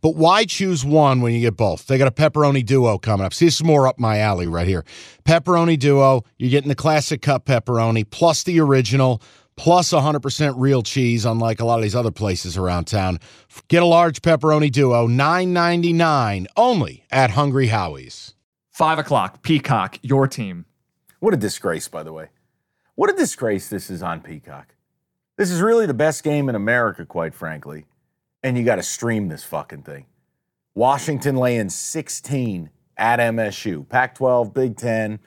But why choose one when you get both? They got a pepperoni duo coming up. See, this is more up my alley right here. Pepperoni duo, you're getting the classic cup pepperoni plus the original plus 100% real cheese, unlike a lot of these other places around town. Get a large pepperoni duo, $9.99 only at Hungry Howie's. Five o'clock, Peacock, your team. What a disgrace, by the way. What a disgrace this is on Peacock. This is really the best game in America, quite frankly. And you got to stream this fucking thing. Washington laying 16 at MSU. Pac 12, Big 10.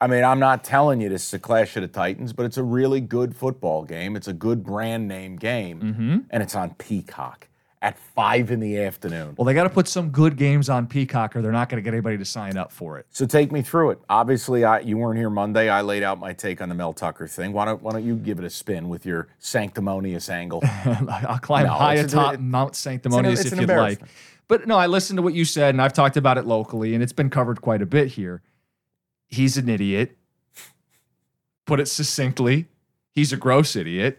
I mean, I'm not telling you this is a clash of the Titans, but it's a really good football game. It's a good brand name game. Mm-hmm. And it's on Peacock at five in the afternoon. Well, they got to put some good games on Peacock, or they're not going to get anybody to sign up for it. So take me through it. Obviously, I, you weren't here Monday. I laid out my take on the Mel Tucker thing. Why don't Why don't you give it a spin with your sanctimonious angle? I'll climb No, high atop it- Mount Sanctimonious it's if you'd like. But no, I listened to what you said, and I've talked about it locally, and it's been covered quite a bit here. He's an idiot. Put it succinctly, he's a gross idiot.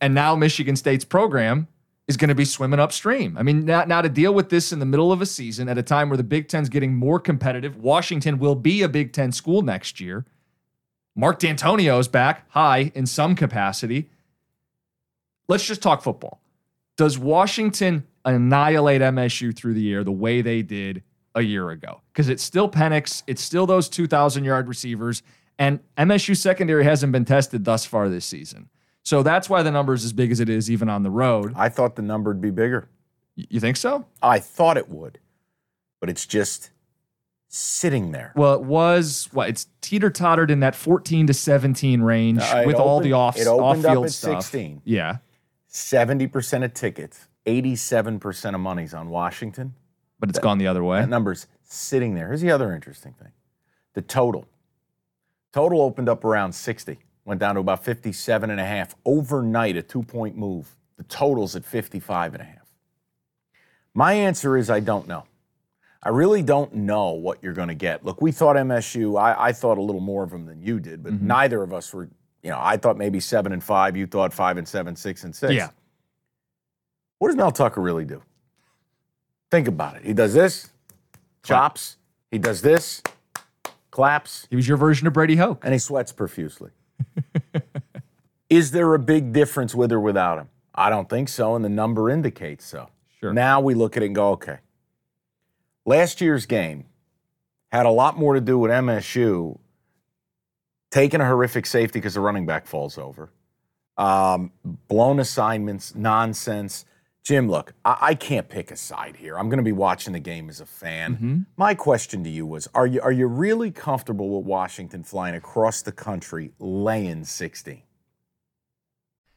And now Michigan State's program is going to be swimming upstream. I mean, now, now to deal with this in the middle of a season at a time where the Big Ten's getting more competitive, Washington will be a Big Ten school next year. Mark Dantonio's back, high in some capacity. Let's just talk football. Does Washington annihilate MSU through the air the way they did a year ago? Because it's still Penix, it's still those 2,000 yard receivers, and MSU secondary hasn't been tested thus far this season. So that's why the number is as big as it is, even on the road. I thought the number would be bigger. Y- You think so? I thought it would, but it's just sitting there. Well, it was what it's teeter tottered in that 14 to 17 range Uh, it with all the opened- off it opened up off-field at stuff. 16. Yeah, 70% of tickets, 87% of money's on Washington. but it's gone the other way. That number's sitting there. Here's the other interesting thing the total. Total opened up around 60, went down to about 57 and a half overnight, a two point move. The total's at 55 and a half. My answer is I don't know. I really don't know what you're going to get. Look, we thought MSU, I, I thought a little more of them than you did, Mm-hmm. but neither of us were, you know, I thought maybe seven and five. You thought five and seven, six and six. Yeah. What does Mel Tucker really do? Think about it. He does this, chops. He does this, claps, He was your version of Brady Hoke. and he sweats profusely. Is there a big difference with or without him? I don't think so, and the number indicates so. Sure. Now we look at it and go, okay. Last year's game had a lot more to do with MSU taking a horrific safety because the running back falls over, um, blown assignments, nonsense. Jim, look, I, I can't pick a side here. I'm going to be watching the game as a fan. My question to you was: Are you are you really comfortable with Washington flying across the country, laying 60?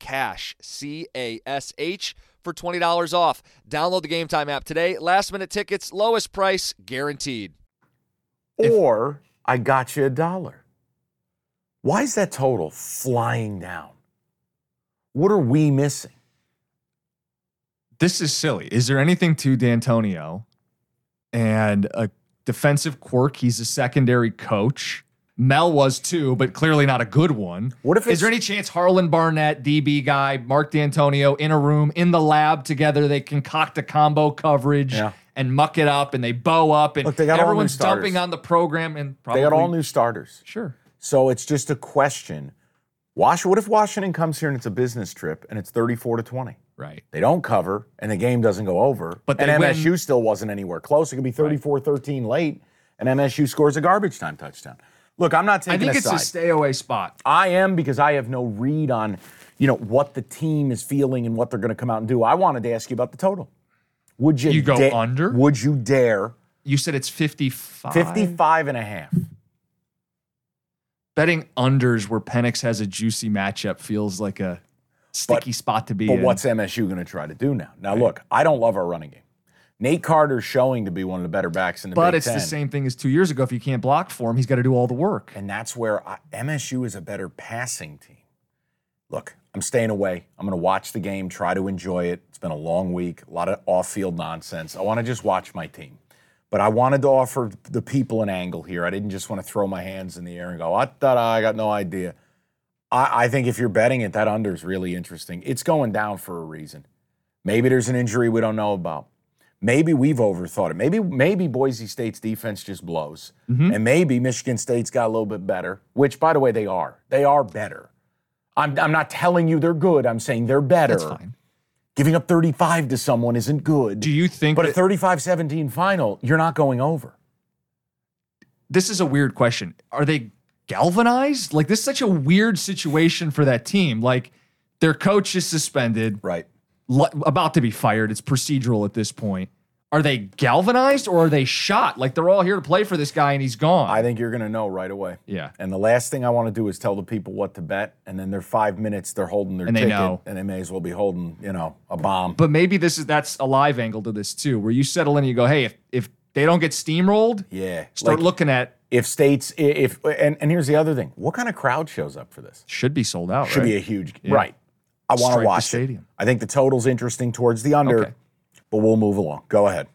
CASH, C A S H, for $20 off. Download the Game Time app today. Last minute tickets, lowest price guaranteed. Or I got you a dollar. Why is that total flying down? What are we missing? This is silly. Is there anything to Dantonio and a defensive quirk? He's a secondary coach. Mel was too, but clearly not a good one. What if Is there any chance Harlon Barnett, DB guy, Mark Dantonio in a room in the lab together? They concoct a combo coverage Yeah. and muck it up, and they bow up, and Look, they got everyone's dumping on the program. And probably they got all new starters? Sure, So it's just a question. Wash, what if Washington comes here and it's a business trip and it's 34 to 20? right. They don't cover and the game doesn't go over. But and they win- MSU still wasn't anywhere close. It could be 34 13 late and MSU scores a garbage time touchdown. Look, I'm not taking. I think a it's side. a stay away spot. I am because I have no read on, you know, what the team is feeling and what they're going to come out and do. I wanted to ask you about the total. Would you You go da- under? Would you dare You said it's 55. 55 and a half? Betting unders where Penix has a juicy matchup feels like a sticky spot to be But in. what's MSU going to try to do now? Now, look, I don't love our running game. Nate Carter's showing to be one of the better backs in the but Big it's Ten. the same thing as two years ago. If you can't block for him, he's got to do all the work. And that's where I, MSU is a better passing team. Look, I'm staying away. I'm going to watch the game, try to enjoy it. It's been a long week, a lot of off field nonsense. I want to just watch my team. But I wanted to offer the people an angle here. I didn't just want to throw my hands in the air and go, ah, da-da, I got no idea. I, I think if you're betting it, that under is really interesting. It's going down for a reason. Maybe there's an injury we don't know about. Maybe we've overthought it. Maybe maybe Boise State's defense just blows, mm-hmm. and maybe Michigan State's got a little bit better. Which, by the way, they are. They are better. I'm I'm not telling you they're good. I'm saying they're better. That's fine. Giving up 35 to someone isn't good. Do you think but a 35-17 final, you're not going over. this is a weird question. Are they galvanized? Like this is such a weird situation for that team. Like their coach is suspended, Right. About to be fired. It's procedural at this point. Are they galvanized or are they shot? Like they're all here to play for this guy and he's gone. I think you're going to know right away. yeah. And the last thing I want to do is tell the people what to bet, and then they're five minutes, they're holding their And they ticket, know. and they may as well be holding, you know, a bomb. But maybe this is that's a live angle to this too, where you settle in and you go, hey, if if they don't get steamrolled, yeah. start Like, looking at if states i- if and, and here's the other thing what kind of crowd shows up for this should be sold out. should right? be a huge right i want to the watch it. i think the total's interesting towards the under Okay. but we'll move along. Go ahead